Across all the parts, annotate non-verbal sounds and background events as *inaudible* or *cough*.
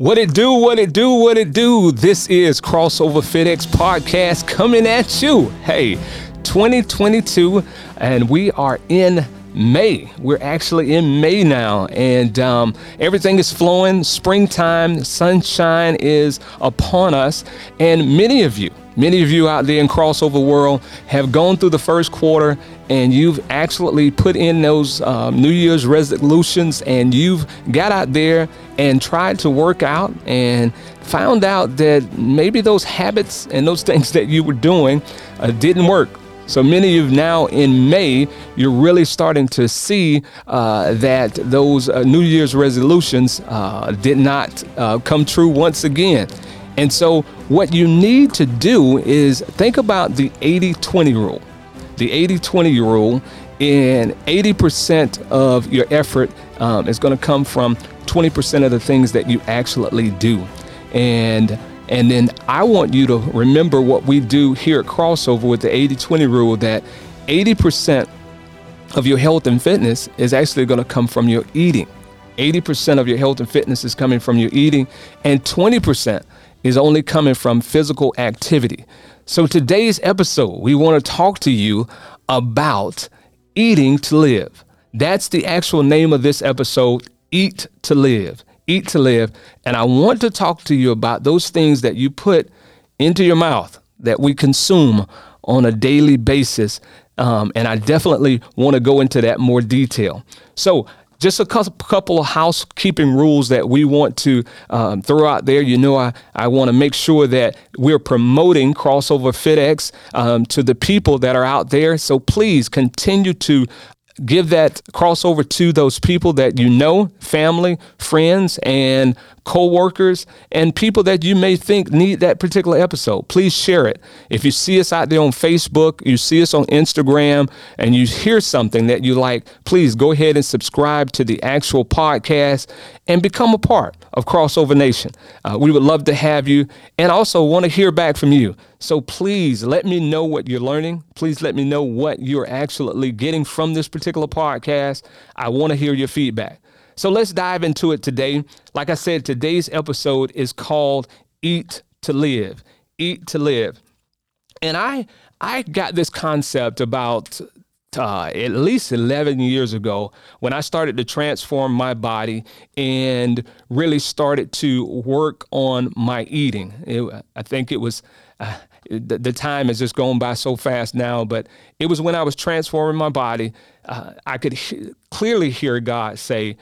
What it do, what it do, what it do. This is Crossover FitX Podcast coming at you. Hey, 2022, and we are in May. We're actually in May now, and um, everything is flowing. Springtime, sunshine is upon us, and many of you, many of you out there in crossover world have gone through the first quarter and you've actually put in those um, New Year's resolutions and you've got out there and tried to work out and found out that maybe those habits and those *laughs* things that you were doing uh, didn't work. So many of you now in May, you're really starting to see uh, that those uh, New Year's resolutions uh, did not uh, come true once again. And so, what you need to do is think about the 80 20 rule. The 80 20 rule, in 80% of your effort um, is going to come from 20% of the things that you actually do. And and then I want you to remember what we do here at Crossover with the 80 20 rule that 80% of your health and fitness is actually going to come from your eating. 80% of your health and fitness is coming from your eating, and 20% is only coming from physical activity. So, today's episode, we want to talk to you about eating to live. That's the actual name of this episode Eat to Live eat to live. And I want to talk to you about those things that you put into your mouth that we consume on a daily basis. Um, and I definitely want to go into that more detail. So, just a couple of housekeeping rules that we want to um, throw out there. You know, I, I want to make sure that we're promoting Crossover FitX um, to the people that are out there. So please continue to give that crossover to those people that you know, family, friends, and coworkers, and people that you may think need that particular episode. Please share it. If you see us out there on Facebook, you see us on Instagram, and you hear something that you like, please go ahead and subscribe to the actual podcast and become a part of Crossover Nation. Uh, we would love to have you and also want to hear back from you. So please let me know what you're learning. Please let me know what you're actually getting from this particular podcast. I want to hear your feedback. So let's dive into it today. Like I said, today's episode is called Eat to Live. Eat to Live. And I I got this concept about uh, at least 11 years ago when I started to transform my body and really started to work on my eating. It, I think it was. Uh, the, the, time has just gone by so fast now, but it was when I was transforming my body, uh, I could he- clearly hear God say,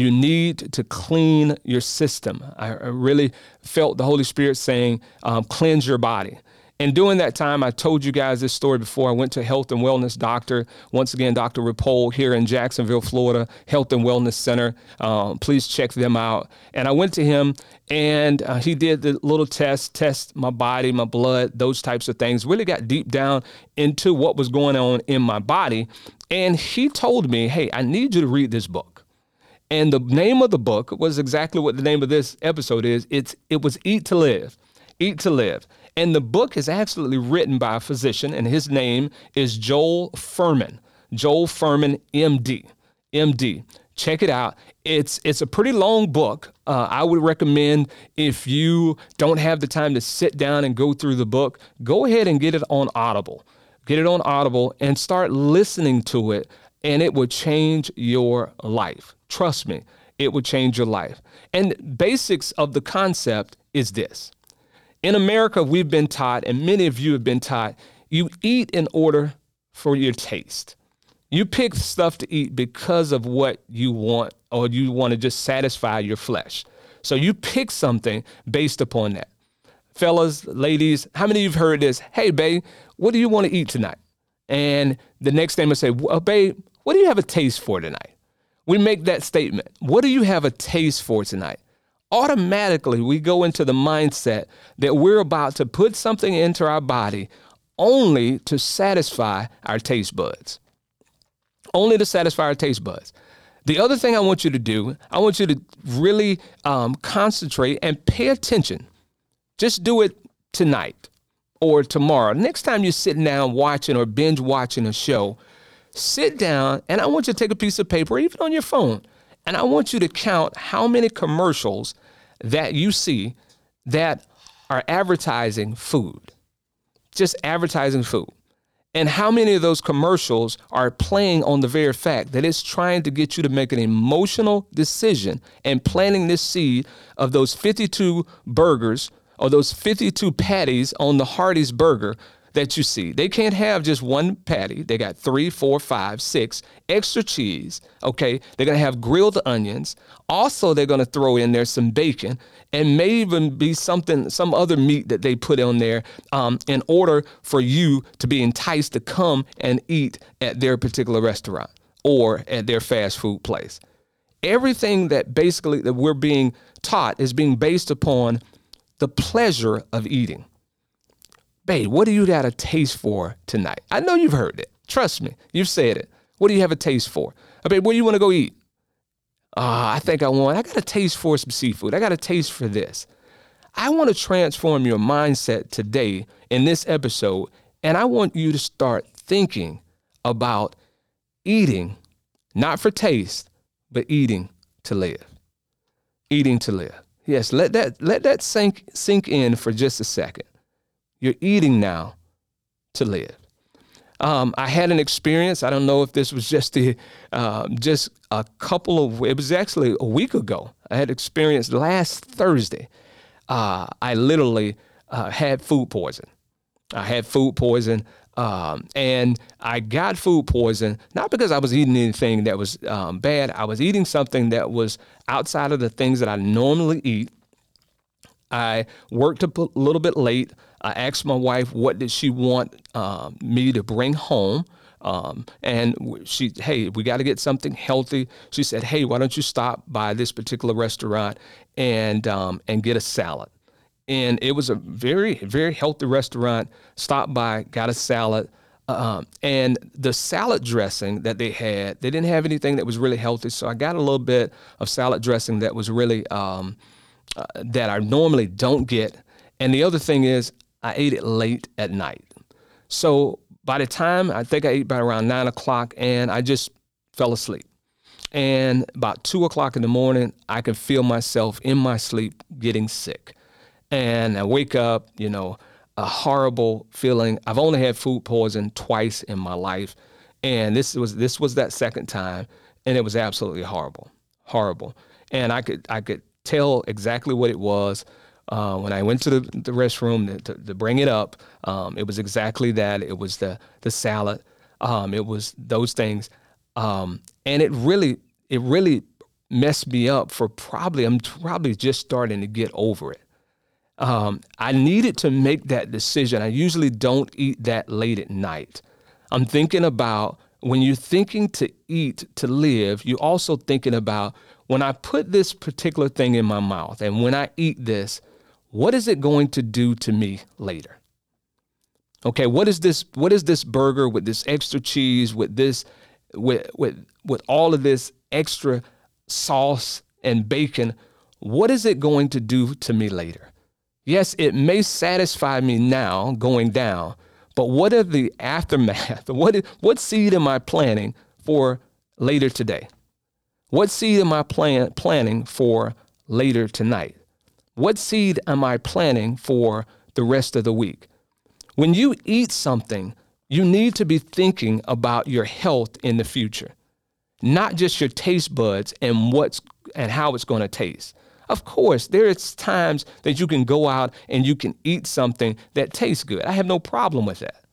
you need to clean your system. I, I really felt the Holy Spirit saying, um, cleanse your body. And during that time, I told you guys this story before. I went to health and wellness doctor, once again, Dr. Rapole here in Jacksonville, Florida, Health and Wellness Center. Um, please check them out. And I went to him and uh, he did the little test, test my body, my blood, those types of things. Really got deep down into what was going on in my body. And he told me, hey, I need you to read this book. And the name of the book was exactly what the name of this episode is. It's it was Eat to Live. Eat to Live. And the book is actually written by a physician, and his name is Joel Fuhrman. Joel Fuhrman, MD. MD. Check it out. It's it's a pretty long book. Uh, I would recommend if you don't have the time to sit down and go through the book, go ahead and get it on Audible. Get it on Audible and start listening to it, and it will change your life. Trust me, it will change your life. And basics of the concept is this in America, we've been taught, and many of you have been taught, you eat in order for your taste. You pick stuff to eat because of what you want, or you want to just satisfy your flesh. So you pick something based upon that. Fellas, ladies, how many of you have heard this? Hey, babe, what do you want to eat tonight? And the next thing I say, well, babe, what do you have a taste for tonight? We make that statement. What do you have a taste for tonight? automatically we go into the mindset that we're about to put something into our body only to satisfy our taste buds. Only to satisfy our taste buds. The other thing I want you to do, I want you to really um, concentrate and pay attention. Just do it tonight or tomorrow. Next time you're sitting down watching or binge watching a show, sit down and I want you to take a piece of paper, even on your phone, and I want you to count how many commercials that you see that are advertising food, just advertising food. And how many of those commercials are playing on the very fact that it's trying to get you to make an emotional decision and planting this seed of those 52 burgers or those 52 patties on the Hardee's burger that you see. They can't have just one patty. They got three, four, five, six extra cheese. Okay. They're going to have grilled onions. Also, they're going to throw in there some bacon and may even be something, some other meat that they put on there um, in order for you to be enticed to come and eat at their particular restaurant or at their fast food place. Everything that basically that we're being taught is being based upon the pleasure of eating babe, what do you got a taste for tonight? I know you've heard it. Trust me, you've said it. What do you have a taste for? I babe, where do you want to go eat? Ah, uh, I think I want, I got a taste for some seafood. I got a taste for this. I want to transform your mindset today in this episode, and I want you to start thinking about eating, not for taste, but eating to live. Eating to live. Yes, let that let that sink sink in for just a second. You're eating now to live. Um, I had an experience. I don't know if this was just the uh, just a couple of. It was actually a week ago. I had experience last Thursday. Uh, I literally uh, had food poison. I had food poison, um, and I got food poison not because I was eating anything that was um, bad. I was eating something that was outside of the things that I normally eat. I worked a little bit late. I asked my wife what did she want uh, me to bring home. Um, and she, hey, we got to get something healthy. She said, hey, why don't you stop by this particular restaurant and um, and get a salad? And it was a very very healthy restaurant. Stopped by, got a salad. Um, and the salad dressing that they had, they didn't have anything that was really healthy. So I got a little bit of salad dressing that was really um, uh, that I normally don't get. And the other thing is, I ate it late at night. So by the time I think I ate by around nine o'clock, and I just fell asleep. And about two o'clock in the morning, I can feel myself in my sleep getting sick. And I wake up, you know, a horrible feeling. I've only had food poison twice in my life. And this was this was that second time, and it was absolutely horrible. Horrible. And I could I could tell exactly what it was. Uh, when I went to the, the restroom to, to, bring it up, um, it was exactly that. It was the the salad. Um, it was those things, um, and it really it really messed me up for probably I'm probably just starting to get over it. Um, I needed to make that decision. I usually don't eat that late at night. I'm thinking about when you're thinking to eat to live, you're also thinking about when I put this particular thing in my mouth and when I eat this, what is it going to do to me later? Okay, what is this what is this burger with this extra cheese with this with with with all of this extra sauce and bacon? What is it going to do to me later? Yes, it may satisfy me now going down, but what are the aftermath? *laughs* What what seed am I planting for later today? What seed am I plan, planning for later tonight? What seed am I planning for the rest of the week? When you eat something, you need to be thinking about your health in the future, not just your taste buds and what's and how it's going to taste. Of course, there is times that you can go out and you can eat something that tastes good. I have no problem with that.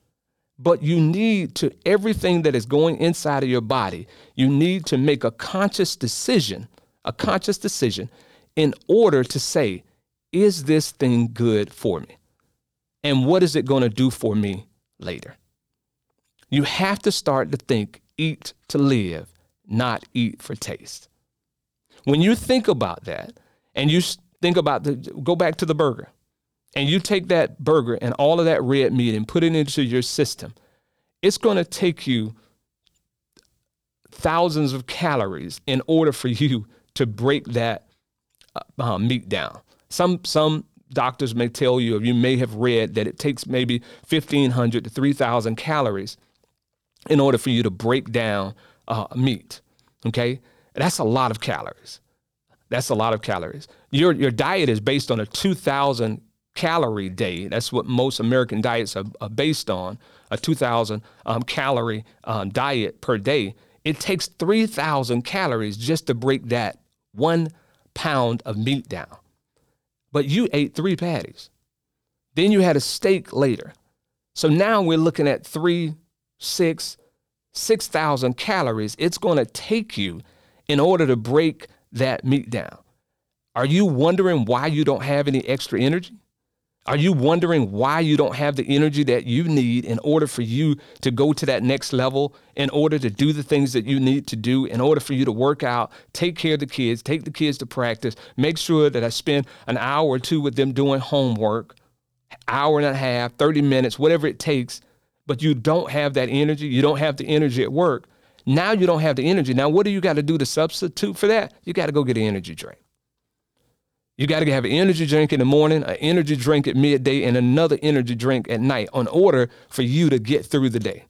But you need to, everything that is going inside of your body, you need to make a conscious decision, a conscious decision in order to say, is this thing good for me? And what is it going to do for me later? You have to start to think, eat to live, not eat for taste. When you think about that, and you think about the, go back to the burger and you take that burger and all of that red meat and put it into your system, it's going to take you thousands of calories in order for you to break that uh, meat down. Some some doctors may tell you, or you may have read that it takes maybe 1,500 to 3,000 calories in order for you to break down uh, meat. Okay, that's a lot of calories. That's a lot of calories. your your diet is based on a 2000 calorie day. That's what most American diets are, are based on, a 2000 um, calorie um, diet per day. It takes 3000 calories just to break that 1 pound of meat down. But you ate 3 patties. Then you had a steak later. So now we're looking at 3 6 6,000 calories it's going to take you in order to break that meat down. Are you wondering why you don't have any extra energy? Are you wondering why you don't have the energy that you need in order for you to go to that next level, in order to do the things that you need to do, in order for you to work out, take care of the kids, take the kids to practice, make sure that I spend an hour or two with them doing homework, hour and a half, 30 minutes, whatever it takes, but you don't have that energy, you don't have the energy at work. Now you don't have the energy. Now, what do you got to do to substitute for that? You got to go get an energy drink. You got to have an energy drink in the morning, an energy drink at midday, and another energy drink at night in order for you to get through the day.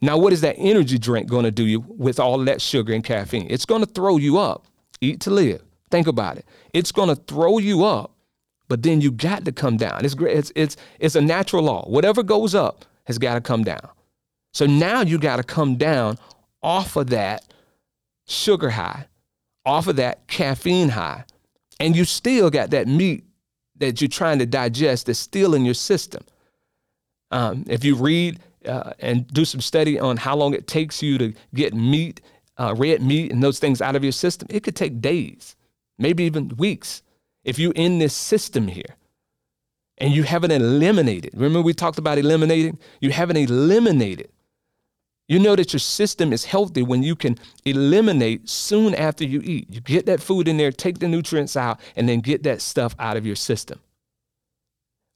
Now, what is that energy drink going to do you with all that sugar and caffeine? It's going to throw you up. Eat to live. Think about it. It's going to throw you up, but then you got to come down. It's great. It's, it's, it's a natural law. Whatever goes up has got to come down. So now you got to come down off of that sugar high, off of that caffeine high, and you still got that meat that you're trying to digest that's still in your system. Um, if you read uh, and do some study on how long it takes you to get meat, uh, red meat, and those things out of your system, it could take days, maybe even weeks. If you're in this system here and you haven't eliminated, remember we talked about eliminating? You haven't eliminated you know that your system is healthy when you can eliminate soon after you eat. You get that food in there, take the nutrients out, and then get that stuff out of your system.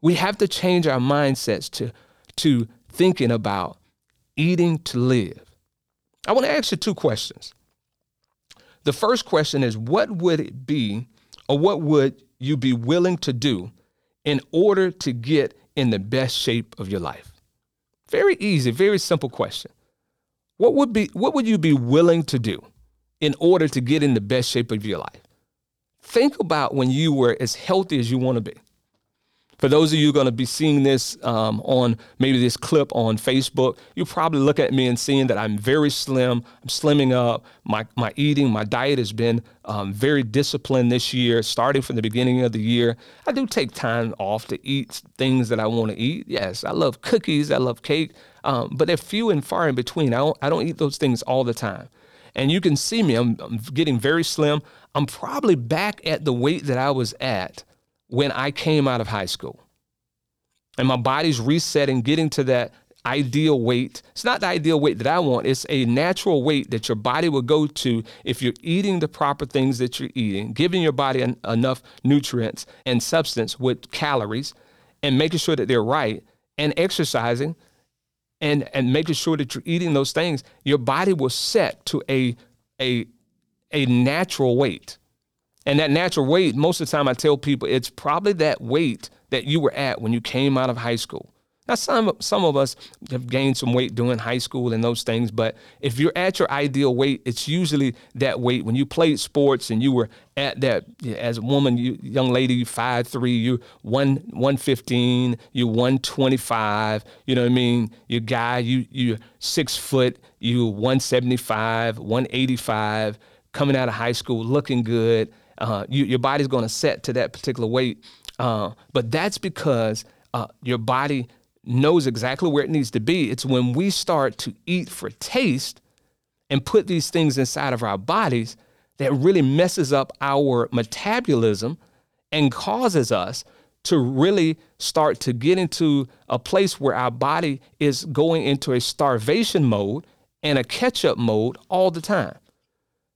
We have to change our mindsets to, to thinking about eating to live. I want to ask you two questions. The first question is what would it be, or what would you be willing to do in order to get in the best shape of your life? Very easy, very simple question. What would be what would you be willing to do in order to get in the best shape of your life? Think about when you were as healthy as you want to be. For those of you going to be seeing this um, on maybe this clip on Facebook, you probably look at me and seeing that I'm very slim. I'm slimming up. My my eating, my diet has been um, very disciplined this year, starting from the beginning of the year. I do take time off to eat things that I want to eat. Yes, I love cookies. I love cake, um, but they're few and far in between. I don't I don't eat those things all the time. And you can see me. I'm, I'm getting very slim. I'm probably back at the weight that I was at when I came out of high school. And my body's resetting, getting to that ideal weight. It's not the ideal weight that I want, it's a natural weight that your body will go to if you're eating the proper things that you're eating, giving your body enough nutrients and substance with calories, and making sure that they're right, and exercising. And, and making sure that you're eating those things, your body will set to a, a, a natural weight. And that natural weight, most of the time I tell people it's probably that weight that you were at when you came out of high school. Now, some some of us have gained some weight doing high school and those things, but if you're at your ideal weight, it's usually that weight. When you played sports and you were at that, as a woman, you, young lady, five three, you one one fifteen, you one twenty five. You know what I mean? You guy, you you six foot, you one seventy five, one eighty five, coming out of high school, looking good uh, you, your body's going to set to that particular weight. Uh, but that's because uh, your body knows exactly where it needs to be. It's when we start to eat for taste and put these things inside of our bodies that really messes up our metabolism and causes us to really start to get into a place where our body is going into a starvation mode and a catch up mode all the time.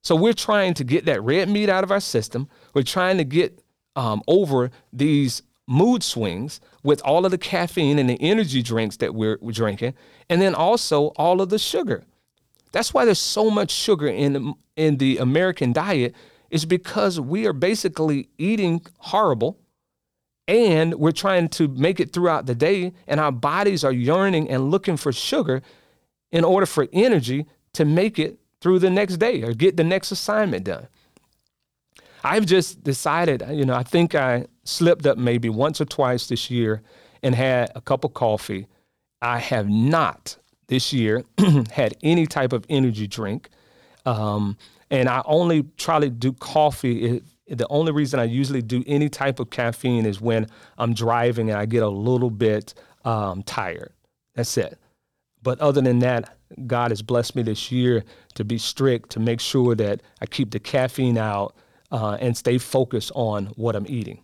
So we're trying to get that red meat out of our system. We're trying to get um, over these mood swings with all of the caffeine and the energy drinks that we're, we're drinking, and then also all of the sugar. That's why there's so much sugar in in the American diet is because we are basically eating horrible and we're trying to make it throughout the day and our bodies are yearning and looking for sugar in order for energy to make it through the next day or get the next assignment done. I've just decided, you know, I think I slipped up maybe once or twice this year and had a cup of coffee. I have not this year *clears throat* had any type of energy drink. Um, and I only try to do coffee. the only reason I usually do any type of caffeine is when I'm driving and I get a little bit um, tired. That's it. But other than that, God has blessed me this year to be strict, to make sure that I keep the caffeine out uh, and stay focused on what I'm eating.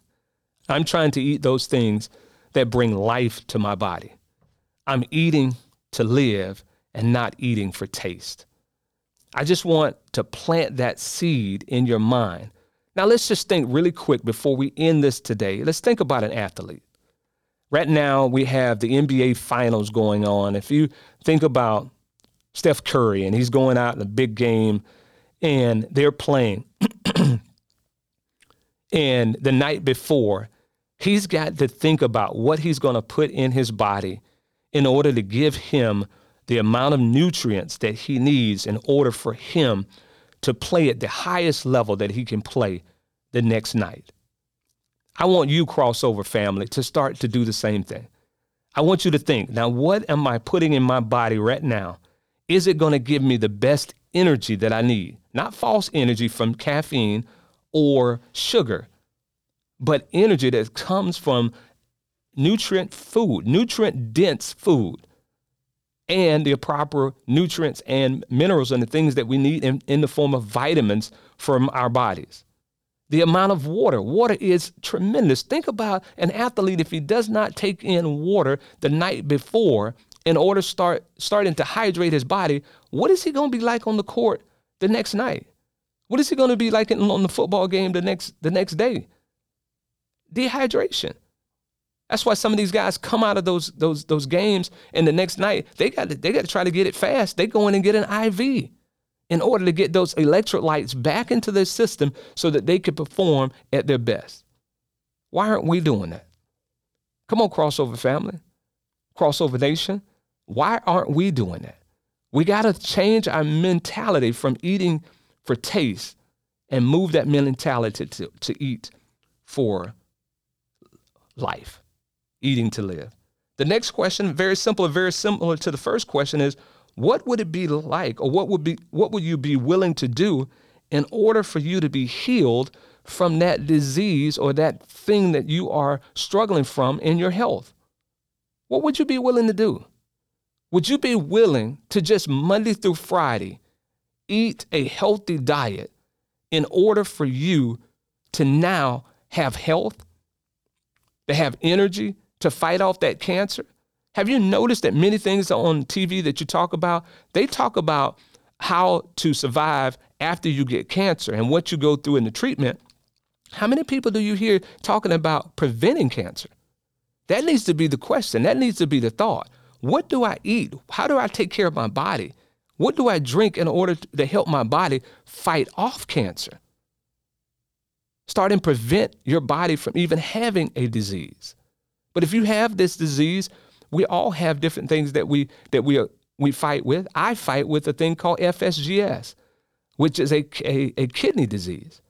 I'm trying to eat those things that bring life to my body. I'm eating to live and not eating for taste. I just want to plant that seed in your mind. Now, let's just think really quick before we end this today. Let's think about an athlete. Right now, we have the NBA finals going on. If you think about Steph Curry and he's going out in a big game and they're playing, *clears throat* and the night before, he's got to think about what he's going to put in his body in order to give him the amount of nutrients that he needs in order for him to play at the highest level that he can play the next night. I want you, crossover family, to start to do the same thing. I want you to think now, what am I putting in my body right now? Is it going to give me the best energy that I need? Not false energy from caffeine or sugar, but energy that comes from nutrient food, nutrient dense food, and the proper nutrients and minerals and the things that we need in, in the form of vitamins from our bodies the amount of water. Water is tremendous. Think about an athlete if he does not take in water the night before in order to start starting to hydrate his body, what is he going to be like on the court the next night? What is he going to be like in, on the football game the next the next day? Dehydration. That's why some of these guys come out of those those those games and the next night they got to, they got to try to get it fast. They go in and get an IV in order to get those electrolytes back into their system so that they can perform at their best. Why aren't we doing that? Come on, crossover family, crossover nation. Why aren't we doing that? We got to change our mentality from eating for taste and move that mentality to, to eat for life, eating to live. The next question, very simple, very similar to the first question, is what would it be like or what would be what would you be willing to do in order for you to be healed from that disease or that thing that you are struggling from in your health? What would you be willing to do? Would you be willing to just Monday through Friday eat a healthy diet in order for you to now have health, to have energy, to fight off that cancer? Have you noticed that many things on TV that you talk about, they talk about how to survive after you get cancer and what you go through in the treatment. How many people do you hear talking about preventing cancer? That needs to be the question. That needs to be the thought. What do I eat? How do I take care of my body? What do I drink in order to help my body fight off cancer? Start and prevent your body from even having a disease. But if you have this disease, we all have different things that we that we we fight with. I fight with a thing called FSGS, which is a, a, a kidney disease.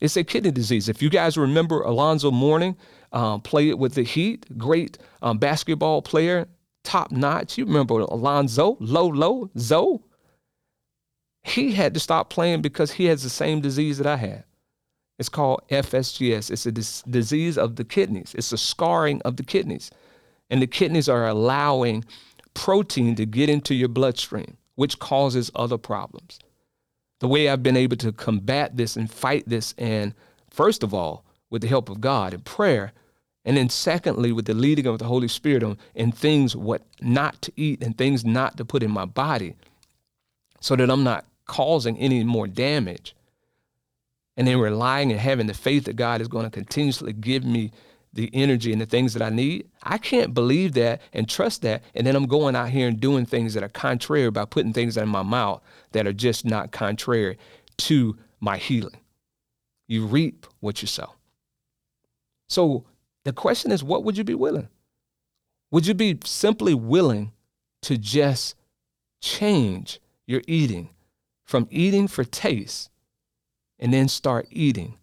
It's a kidney disease. If you guys remember Alonzo Mourning, um, played with the Heat, great um, basketball player, top notch. You remember Alonzo, low, Zoe? He had to stop playing because he has the same disease that I had. It's called FSGS. It's a dis- disease of the kidneys. It's a scarring of the kidneys and the kidneys are allowing protein to get into your bloodstream, which causes other problems. The way I've been able to combat this and fight this, and first of all, with the help of God and prayer, and then secondly, with the leading of the Holy Spirit on and things what not to eat and things not to put in my body, so that I'm not causing any more damage. And then relying and having the faith that God is going to continuously give me the energy and the things that I need. I can't believe that and trust that. And then I'm going out here and doing things that are contrary by putting things in my mouth that are just not contrary to my healing. You reap what you sow. So the question is, what would you be willing? Would you be simply willing to just change your eating from eating for taste and then start eating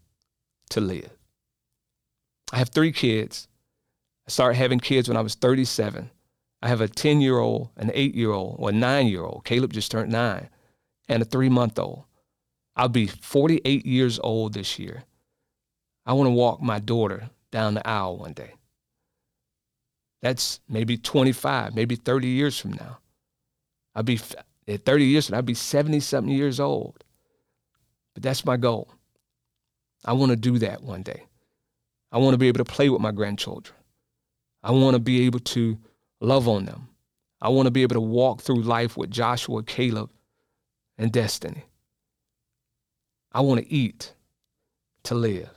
to live. I have three kids. I started having kids when I was 37. I have a 10 year old, an eight year old, or a nine year old. Caleb just turned nine, and a three month old. I'll be 48 years old this year. I want to walk my daughter down the aisle one day. That's maybe 25, maybe 30 years from now. I'll be at 30 years I'll be 70 something years old. But that's my goal. I want to do that one day. I want to be able to play with my grandchildren. I want to be able to love on them. I want to be able to walk through life with Joshua, Caleb, and Destiny. I want to eat to live.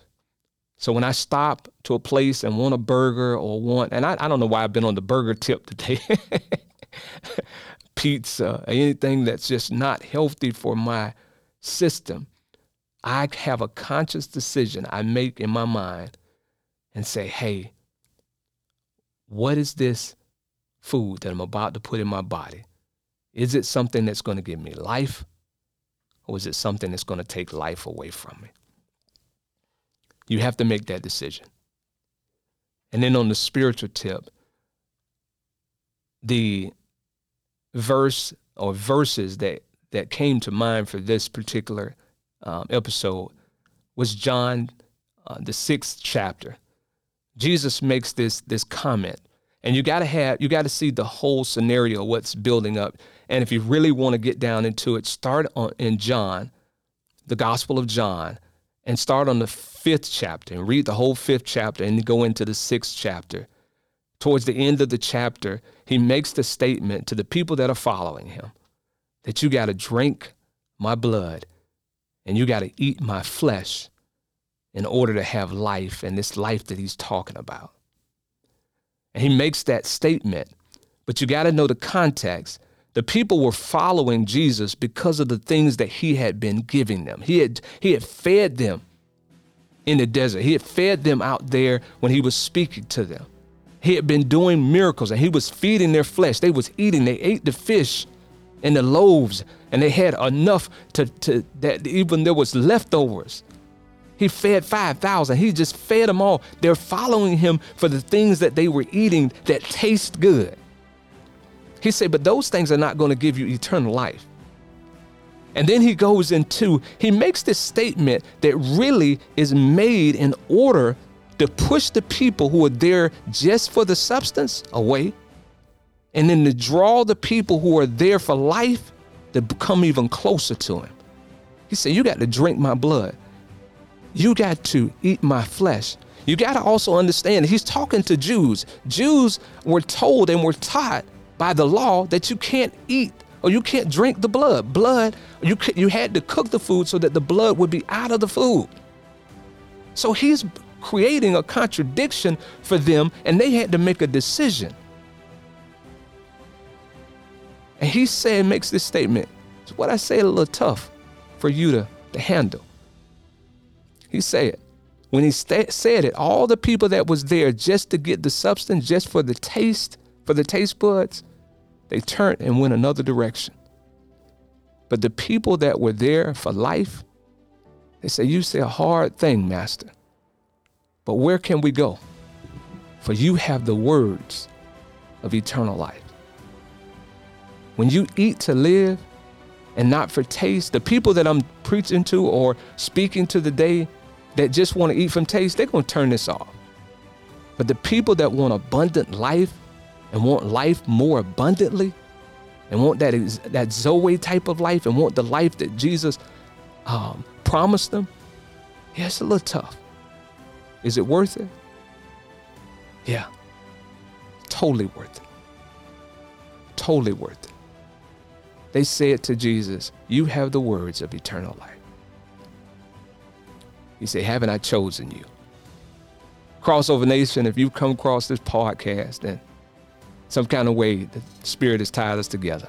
So when I stop to a place and want a burger or want, and I, I don't know why I've been on the burger tip today, *laughs* pizza, anything that's just not healthy for my system, I have a conscious decision I make in my mind and say, hey, what is this food that I'm about to put in my body? Is it something that's going to give me life or is it something that's going to take life away from me? You have to make that decision. And then on the spiritual tip, the verse or verses that, that came to mind for this particular um, episode was John, uh, the sixth chapter. Jesus makes this, this comment, and you gotta have you gotta see the whole scenario, what's building up. And if you really want to get down into it, start on in John, the Gospel of John, and start on the fifth chapter and read the whole fifth chapter and go into the sixth chapter. Towards the end of the chapter, he makes the statement to the people that are following him that you got to drink my blood and you got to eat my flesh in order to have life and this life that he's talking about. And he makes that statement, but you got to know the context the people were following Jesus because of the things that he had been giving them. He had, he had fed them in the desert, he had fed them out there when he was speaking to them. He had been doing miracles and he was feeding their flesh. They was eating, they ate the fish and the loaves, and they had enough to, to that even there was leftovers. He fed 5,000. He just fed them all. They're following him for the things that they were eating that taste good. He said, but those things are not going to give you eternal life. And then he goes into, he makes this statement that really is made in order to push the people who are there just for the substance away, and then to draw the people who are there for life to come even closer to him. He said, You got to drink my blood, you got to eat my flesh. You got to also understand he's talking to Jews. Jews were told and were taught by the law that you can't eat or you can't drink the blood. Blood, you, you had to cook the food so that the blood would be out of the food. So he's creating a contradiction for them, and they had to make a decision. And he said, makes this statement. It's what I say a little tough for you to, to handle. He said, when he said it, all the people that was there just to get the substance, just for the taste, for the taste buds, they turned and went another direction. But the people that were there for life, they say, You say a hard thing, Master. But where can we go? For you have the words of eternal life. When you eat to live and not for taste, the people that I'm preaching to or speaking to today that just want to eat from taste, they're going to turn this off. But the people that want abundant life and want life more abundantly and want that, that Zoe type of life and want the life that Jesus um, promised them, yeah, it's a little tough. Is it worth it? Yeah, totally worth it. Totally worth it. They said to Jesus, You have the words of eternal life. He said, Haven't I chosen you? Crossover Nation, if you've come across this podcast and some kind of way the Spirit has tied us together.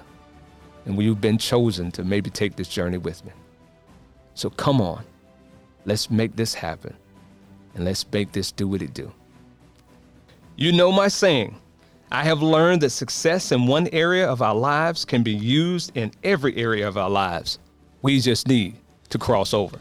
And we've been chosen to maybe take this journey with me. So come on, let's make this happen. And let's make this do what it do. You know my saying. I have learned that success in one area of our lives can be used in every area of our lives. We just need to cross over.